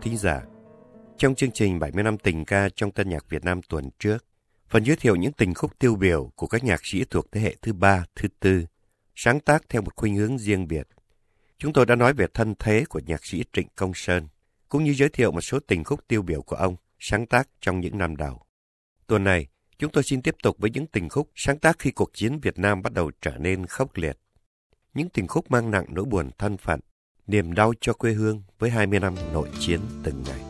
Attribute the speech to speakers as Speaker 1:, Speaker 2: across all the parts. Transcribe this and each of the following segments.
Speaker 1: Quý thính giả, trong chương trình 70 năm tình ca trong tân nhạc Việt Nam tuần trước, phần giới thiệu những tình khúc tiêu biểu của các nhạc sĩ thuộc thế hệ thứ ba, thứ tư, sáng tác theo một khuynh hướng riêng biệt. Chúng tôi đã nói về thân thế của nhạc sĩ Trịnh Công Sơn, cũng như giới thiệu một số tình khúc tiêu biểu của ông sáng tác trong những năm đầu. Tuần này, chúng tôi xin tiếp tục với những tình khúc sáng tác khi cuộc chiến Việt Nam bắt đầu trở nên khốc liệt. Những tình khúc mang nặng nỗi buồn thân phận, niềm đau cho quê hương với 20 năm nội chiến từng ngày.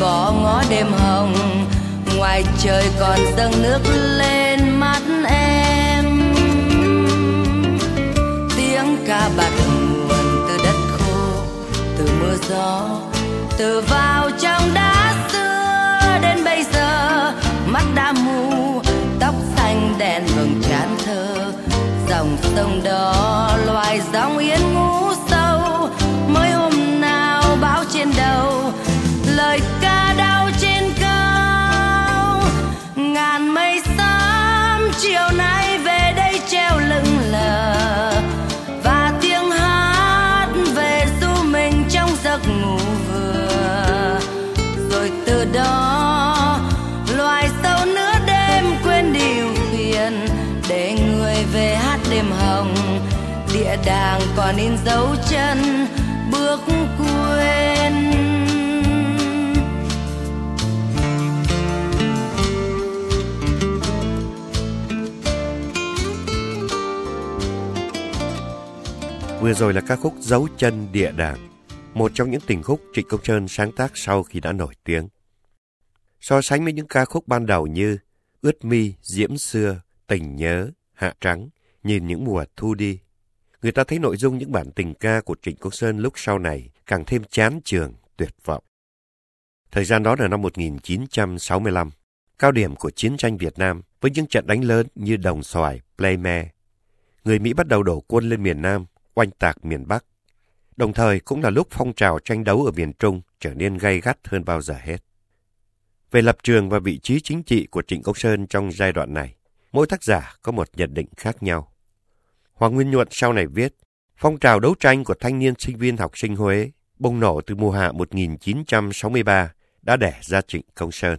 Speaker 2: Bỏ ngó đêm hồng. Ngoài trời còn dâng nước lên mắt em. Tiếng ca bạt nguồn từ đất khô, từ mưa gió, từ vào trong đá xưa đến bây giờ. Mắt đã mù, tóc xanh đèn vầng trán thơ. Dòng sông đó loài dòng yên còn in dấu chân bước quên
Speaker 1: Vừa rồi là ca khúc Dấu chân địa đàng, một trong những tình khúc Trịnh Công Sơn sáng tác sau khi đã nổi tiếng. So sánh với những ca khúc ban đầu như Ướt mi, Diễm xưa, Tình nhớ, Hạ trắng, Nhìn những mùa thu đi, người ta thấy nội dung những bản tình ca của Trịnh Công Sơn lúc sau này càng thêm chán trường, tuyệt vọng. Thời gian đó là năm 1965, cao điểm của chiến tranh Việt Nam với những trận đánh lớn như Đồng Xoài, Playme. Người Mỹ bắt đầu đổ quân lên miền Nam, oanh tạc miền Bắc. Đồng thời cũng là lúc phong trào tranh đấu ở miền Trung trở nên gay gắt hơn bao giờ hết. Về lập trường và vị trí chính trị của Trịnh Công Sơn trong giai đoạn này, mỗi tác giả có một nhận định khác nhau. Hoàng Nguyên Nhuận sau này viết, phong trào đấu tranh của thanh niên sinh viên học sinh Huế bùng nổ từ mùa hạ 1963 đã đẻ ra Trịnh Công Sơn.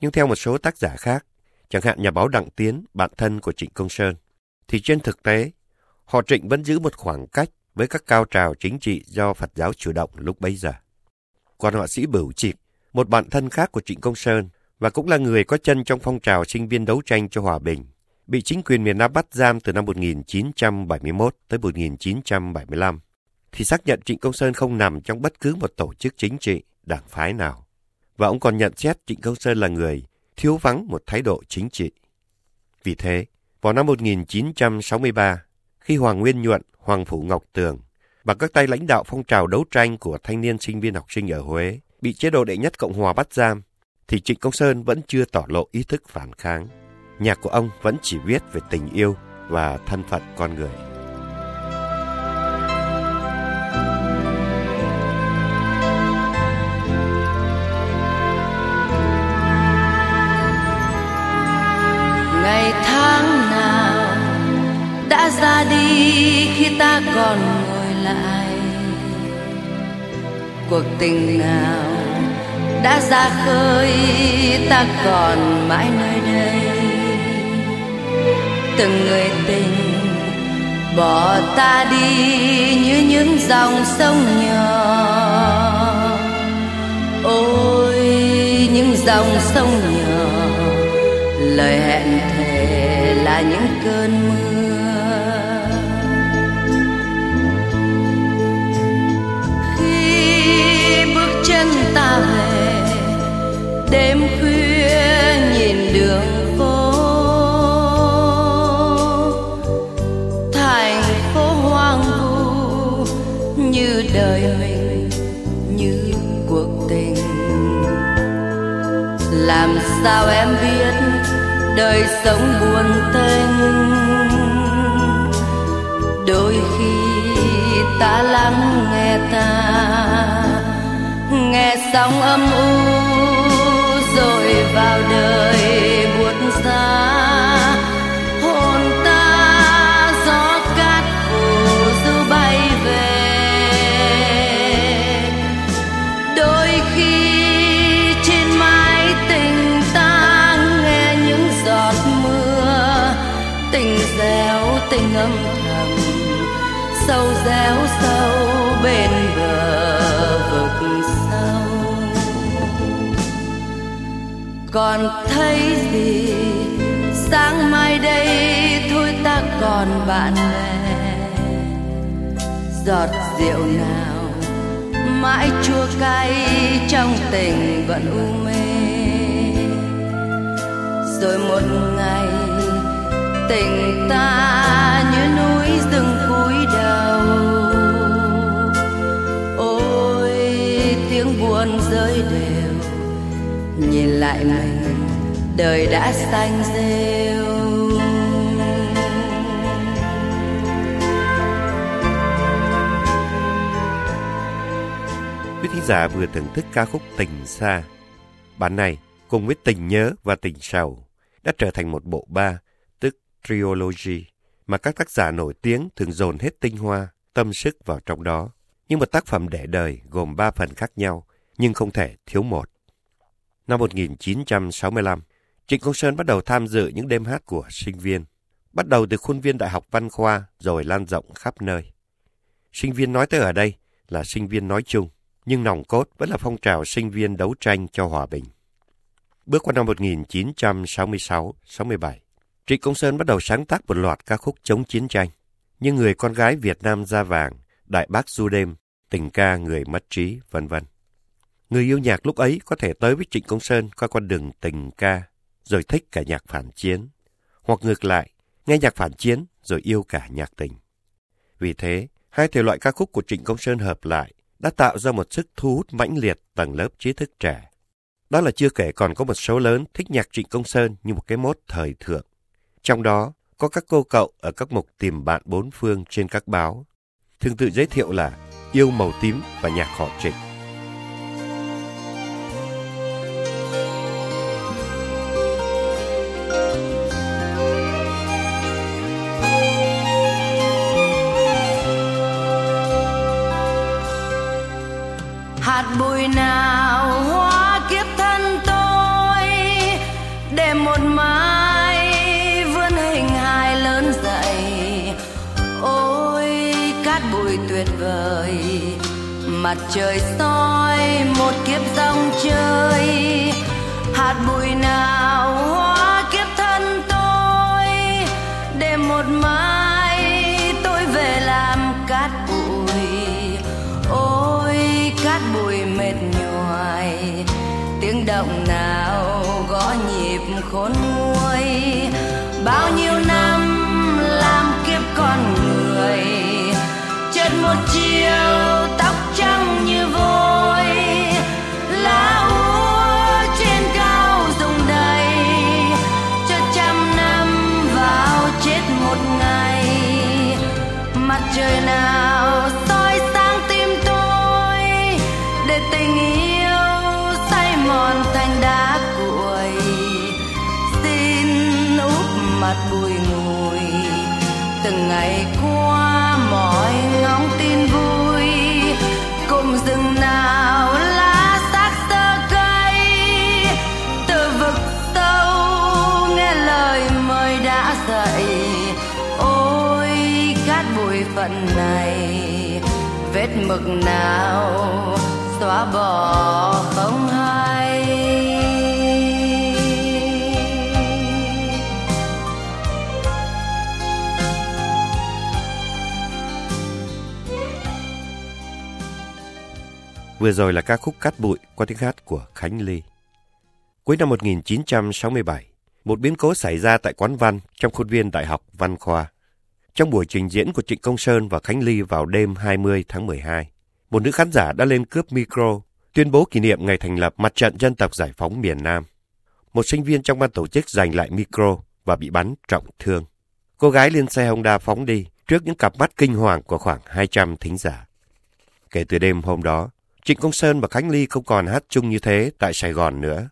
Speaker 1: Nhưng theo một số tác giả khác, chẳng hạn nhà báo Đặng Tiến, bạn thân của Trịnh Công Sơn, thì trên thực tế, họ Trịnh vẫn giữ một khoảng cách với các cao trào chính trị do Phật giáo chủ động lúc bấy giờ. Còn họa sĩ Bửu Trịp, một bạn thân khác của Trịnh Công Sơn và cũng là người có chân trong phong trào sinh viên đấu tranh cho hòa bình, bị chính quyền miền Nam bắt giam từ năm 1971 tới 1975, thì xác nhận Trịnh Công Sơn không nằm trong bất cứ một tổ chức chính trị, đảng phái nào. Và ông còn nhận xét Trịnh Công Sơn là người thiếu vắng một thái độ chính trị. Vì thế, vào năm 1963, khi Hoàng Nguyên Nhuận, Hoàng Phủ Ngọc Tường và các tay lãnh đạo phong trào đấu tranh của thanh niên sinh viên học sinh ở Huế bị chế độ đệ nhất Cộng Hòa bắt giam, thì Trịnh Công Sơn vẫn chưa tỏ lộ ý thức phản kháng. Nhạc của ông vẫn chỉ viết về tình yêu và thân phận con người.
Speaker 2: ngày tháng nào đã ra đi khi ta còn ngồi lại cuộc tình nào đã ra khơi ta còn mãi nơi từng người tình. Bỏ ta đi như những dòng sông nhỏ. Ôi, những dòng sông nhỏ. Lời hẹn thề là những cơn mưa. Sao em biết đời sống buồn tênh? Đôi khi ta lắng nghe ta, nghe sóng âm u rồi vào đời buồn tình réo tình âm thầm, sâu réo sâu bên bờ vực sâu. Còn thấy gì? Sáng mai đây thôi ta còn bạn bè. Giọt rượu nào mãi chua cay trong tình vẫn u mê. Rồi một ngày tình ta như núi rừng cúi đầu ôi tiếng buồn rơi đều nhìn lại mình đời đã xanh rêu
Speaker 1: Quý thính giả vừa thưởng thức ca khúc Tình Xa. Bản này, cùng với Tình Nhớ và Tình Sầu, đã trở thành một bộ ba, Trilogy, mà các tác giả nổi tiếng thường dồn hết tinh hoa, tâm sức vào trong đó. Nhưng một tác phẩm để đời gồm ba phần khác nhau, nhưng không thể thiếu một. Năm 1965, Trịnh Công Sơn bắt đầu tham dự những đêm hát của sinh viên. Bắt đầu từ khuôn viên Đại học Văn Khoa rồi lan rộng khắp nơi. Sinh viên nói tới ở đây là sinh viên nói chung, nhưng nòng cốt vẫn là phong trào sinh viên đấu tranh cho hòa bình. Bước qua năm 1966-67, Trịnh Công Sơn bắt đầu sáng tác một loạt ca khúc chống chiến tranh, như Người con gái Việt Nam da vàng, Đại bác du đêm, Tình ca người mất trí, vân vân. Người yêu nhạc lúc ấy có thể tới với Trịnh Công Sơn qua con đường tình ca, rồi thích cả nhạc phản chiến. Hoặc ngược lại, nghe nhạc phản chiến rồi yêu cả nhạc tình. Vì thế, hai thể loại ca khúc của Trịnh Công Sơn hợp lại đã tạo ra một sức thu hút mãnh liệt tầng lớp trí thức trẻ. Đó là chưa kể còn có một số lớn thích nhạc Trịnh Công Sơn như một cái mốt thời thượng. Trong đó, có các cô cậu ở các mục tìm bạn bốn phương trên các báo. Thường tự giới thiệu là Yêu màu tím và nhạc họ Trịnh.
Speaker 2: Mặt trời soi, một kiếp dòng chơi. Hạt bụi nào hóa kiếp thân tôi để một mai tôi về làm cát bụi. Ôi, cát bụi mệt nhoài, tiếng động nào gõ nhịp khốn nguôi. Bao nhiêu năm làm kiếp con người, chết một chiều. Mặt mực nào xóa bỏ không hay
Speaker 1: Vừa rồi là ca khúc Cát bụi qua tiếng hát của Khánh Ly. Cuối năm 1967, một biến cố xảy ra tại quán văn trong khuôn viên Đại học Văn Khoa trong buổi trình diễn của Trịnh Công Sơn và Khánh Ly vào đêm 20 tháng 12, một nữ khán giả đã lên cướp micro, tuyên bố kỷ niệm ngày thành lập Mặt trận Dân tộc Giải phóng miền Nam. Một sinh viên trong ban tổ chức giành lại micro và bị bắn trọng thương. Cô gái lên xe Honda phóng đi trước những cặp mắt kinh hoàng của khoảng 200 thính giả. Kể từ đêm hôm đó, Trịnh Công Sơn và Khánh Ly không còn hát chung như thế tại Sài Gòn nữa.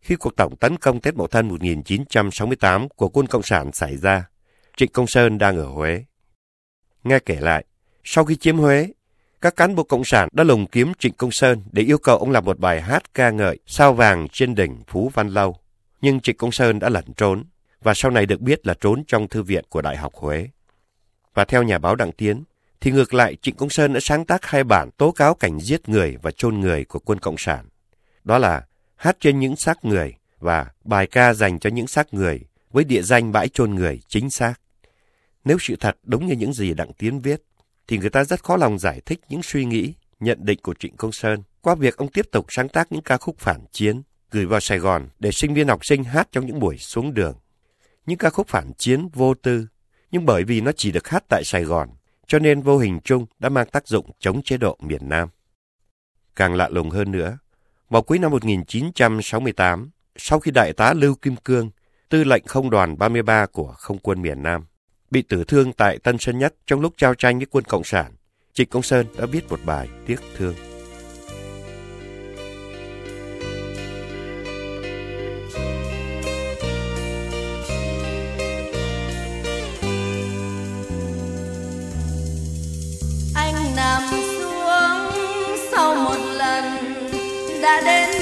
Speaker 1: Khi cuộc tổng tấn công Tết Mậu Thân 1968 của quân Cộng sản xảy ra, Trịnh Công Sơn đang ở Huế. Nghe kể lại, sau khi chiếm Huế, các cán bộ Cộng sản đã lùng kiếm Trịnh Công Sơn để yêu cầu ông làm một bài hát ca ngợi sao vàng trên đỉnh Phú Văn Lâu. Nhưng Trịnh Công Sơn đã lẩn trốn, và sau này được biết là trốn trong thư viện của Đại học Huế. Và theo nhà báo Đặng Tiến, thì ngược lại Trịnh Công Sơn đã sáng tác hai bản tố cáo cảnh giết người và chôn người của quân Cộng sản. Đó là hát trên những xác người và bài ca dành cho những xác người với địa danh bãi chôn người chính xác. Nếu sự thật đúng như những gì Đặng Tiến viết, thì người ta rất khó lòng giải thích những suy nghĩ, nhận định của Trịnh Công Sơn qua việc ông tiếp tục sáng tác những ca khúc phản chiến, gửi vào Sài Gòn để sinh viên học sinh hát trong những buổi xuống đường. Những ca khúc phản chiến vô tư, nhưng bởi vì nó chỉ được hát tại Sài Gòn, cho nên vô hình chung đã mang tác dụng chống chế độ miền Nam. Càng lạ lùng hơn nữa, vào cuối năm 1968, sau khi đại tá Lưu Kim Cương, tư lệnh không đoàn 33 của không quân miền Nam, bị tử thương tại Tân Sơn Nhất trong lúc giao tranh với quân Cộng sản, Trịnh Công Sơn đã viết một bài tiếc thương.
Speaker 2: Anh nằm xuống sau một lần đã đến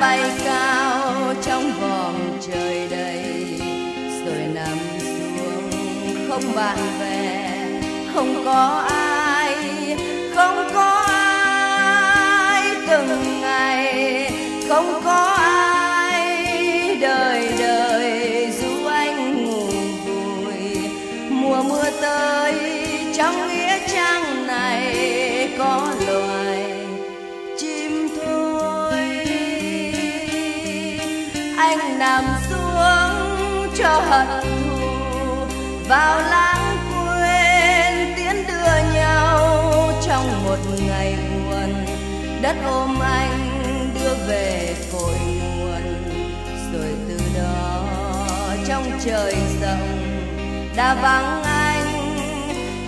Speaker 2: bay cao trong vòng trời đầy, rồi nằm xuống, không bạn bè, không có ai, không có ai từng ngày, không có anh nằm xuống cho hận thù. Vào lãng quên tiến đưa nhau trong một ngày buồn. Đất ôm anh đưa về cội nguồn. Rồi từ đó trong trời rộng đã vắng anh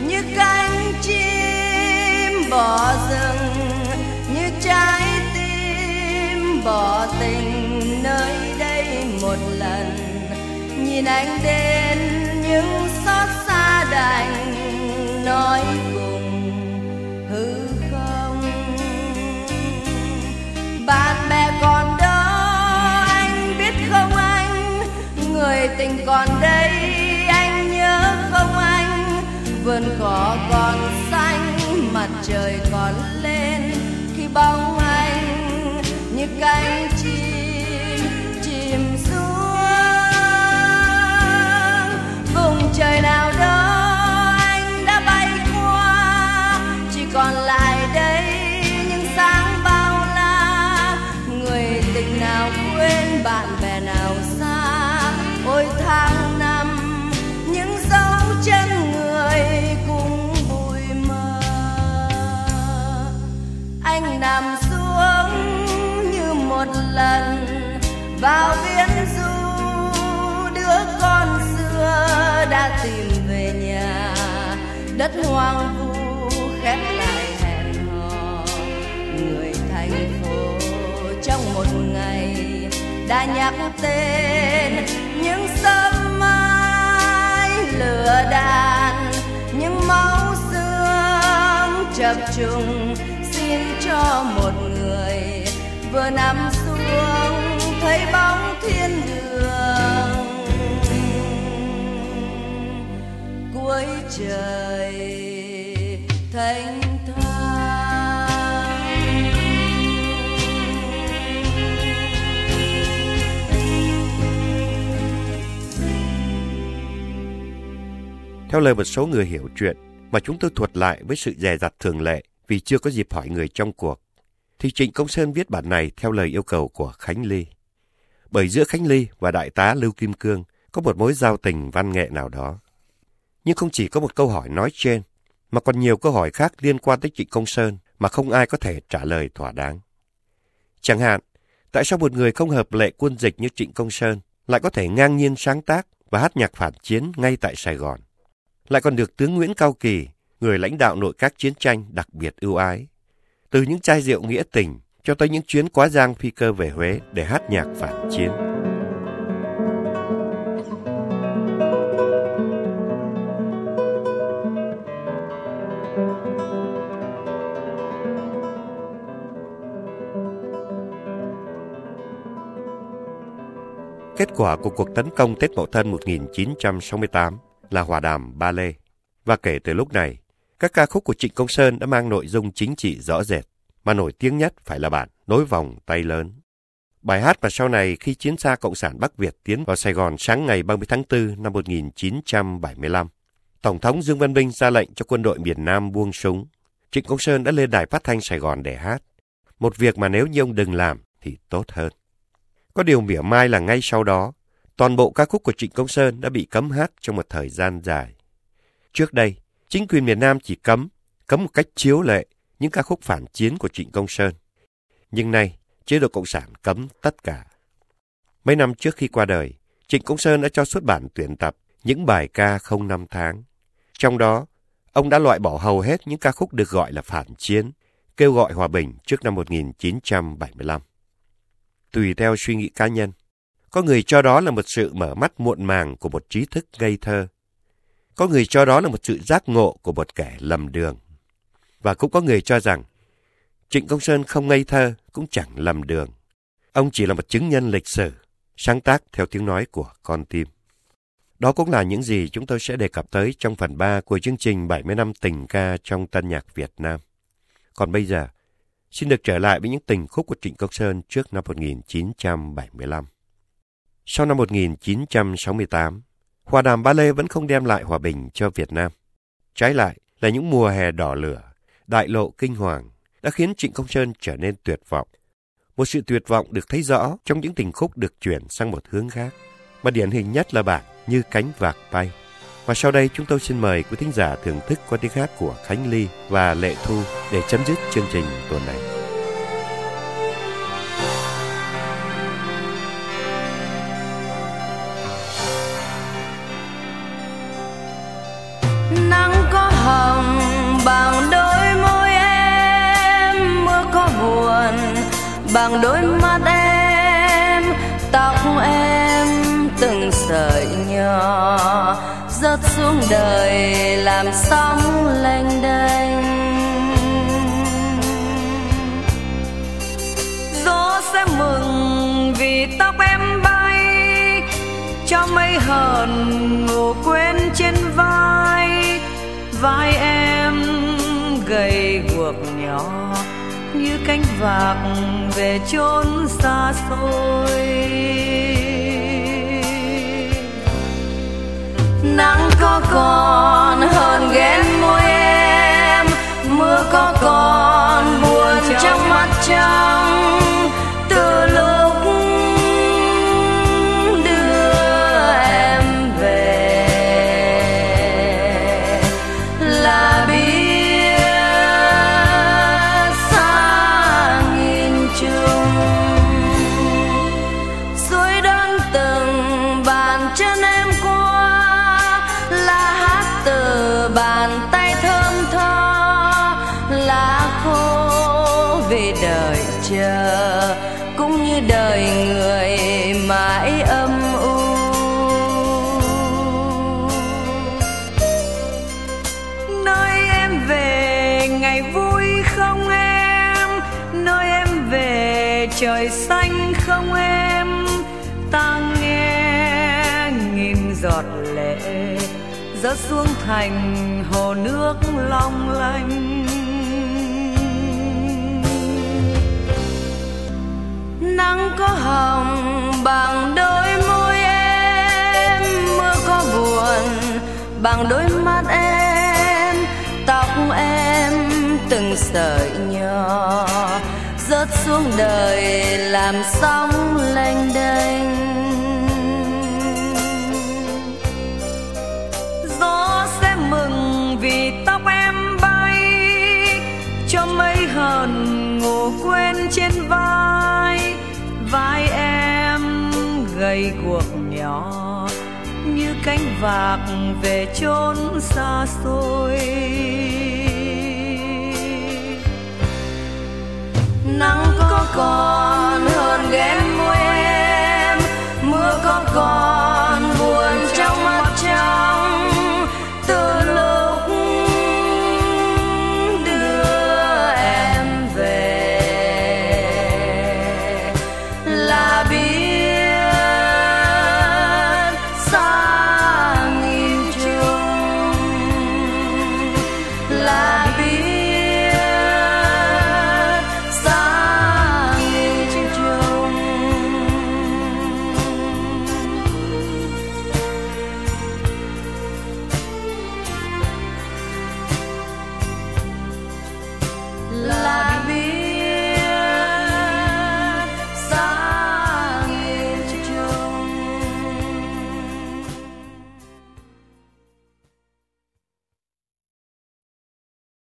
Speaker 2: như cánh chim bỏ rừng, như trái tim bỏ tình một lần. Nhìn anh đến những xót xa đành nói vào viễn du, đứa con xưa đã tìm về nhà. Đất hoang vu khép lại hẹn hò. Người thành phố trong một ngày đã nhắc tên. Những sớm mai lửa đàn những máu xương chập trùng xin cho một người vừa nằm xuống thấy bóng thiên đường cuối trời thanh
Speaker 1: Theo lời một số người hiểu chuyện, mà chúng tôi thuật lại với sự dè dặt thường lệ vì chưa có dịp hỏi người trong cuộc, thì Trịnh Công Sơn viết bản này theo lời yêu cầu của Khánh Ly. Bởi giữa Khánh Ly và Đại tá Lưu Kim Cương có một mối giao tình văn nghệ nào đó. Nhưng không chỉ có một câu hỏi nói trên, mà còn nhiều câu hỏi khác liên quan tới Trịnh Công Sơn mà không ai có thể trả lời thỏa đáng. Chẳng hạn, tại sao một người không hợp lệ quân dịch như Trịnh Công Sơn lại có thể ngang nhiên sáng tác và hát nhạc phản chiến ngay tại Sài Gòn? Lại còn được tướng Nguyễn Cao Kỳ, người lãnh đạo nội các chiến tranh đặc biệt ưu ái. Từ những chai rượu nghĩa tình cho tới những chuyến quá giang phi cơ về Huế để hát nhạc phản chiến. Kết quả của cuộc tấn công Tết Mậu Thân 1968 là hòa đàm ba lê. Và kể từ lúc này, các ca khúc của Trịnh Công Sơn đã mang nội dung chính trị rõ rệt, mà nổi tiếng nhất phải là bản Nối vòng tay lớn. Bài hát mà sau này khi chiến xa Cộng sản Bắc Việt tiến vào Sài Gòn sáng ngày 30 tháng 4 năm 1975, Tổng thống Dương Văn Minh ra lệnh cho quân đội miền Nam buông súng. Trịnh Công Sơn đã lên đài phát thanh Sài Gòn để hát. Một việc mà nếu như ông đừng làm thì tốt hơn. Có điều mỉa mai là ngay sau đó, toàn bộ ca khúc của Trịnh Công Sơn đã bị cấm hát trong một thời gian dài. Trước đây, chính quyền miền Nam chỉ cấm, cấm một cách chiếu lệ những ca khúc phản chiến của Trịnh Công Sơn. Nhưng nay, chế độ Cộng sản cấm tất cả. Mấy năm trước khi qua đời, Trịnh Công Sơn đã cho xuất bản tuyển tập những bài ca không năm tháng. Trong đó, ông đã loại bỏ hầu hết những ca khúc được gọi là phản chiến, kêu gọi hòa bình trước năm 1975 tùy theo suy nghĩ cá nhân. Có người cho đó là một sự mở mắt muộn màng của một trí thức ngây thơ. Có người cho đó là một sự giác ngộ của một kẻ lầm đường. Và cũng có người cho rằng Trịnh Công Sơn không ngây thơ cũng chẳng lầm đường. Ông chỉ là một chứng nhân lịch sử, sáng tác theo tiếng nói của con tim. Đó cũng là những gì chúng tôi sẽ đề cập tới trong phần 3 của chương trình 70 năm tình ca trong tân nhạc Việt Nam. Còn bây giờ, xin được trở lại với những tình khúc của Trịnh Công Sơn trước năm 1975. Sau năm 1968, hòa đàm ba lê vẫn không đem lại hòa bình cho Việt Nam. Trái lại là những mùa hè đỏ lửa, đại lộ kinh hoàng đã khiến Trịnh Công Sơn trở nên tuyệt vọng. Một sự tuyệt vọng được thấy rõ trong những tình khúc được chuyển sang một hướng khác, mà điển hình nhất là bản Như cánh vạc bay. Và sau đây chúng tôi xin mời quý thính giả thưởng thức qua tiếng hát của Khánh Ly và Lệ Thu để chấm dứt chương trình tuần này.
Speaker 2: Bằng đôi mắt em, Tóc em từng sợi nhỏ, rớt xuống đời làm sóng lênh đênh. Gió sẽ mừng vì tóc em bay, cho mây hờn ngủ quên trên vai vai em gầy guộc nhỏ như cánh vạc về chốn xa xôi. Nắng có còn hơn ghen môi em ngày vui không em? Nơi em về trời xanh không em? Ta nghe nghìn giọt lệ rớt xuống thành hồ nước long lanh. Nắng có hồng bằng đôi môi em mưa có buồn bằng đôi mắt em, tóc em
Speaker 3: sợi nhỏ rớt xuống đời làm sóng lênh đênh.
Speaker 2: Gió sẽ mừng vì tóc em bay, cho mây hờn ngủ quên trên vai. Vai em gầy cuộc nhỏ, như cánh vạc về chốn xa xôi. có còn hơn ghét môi mưa có còn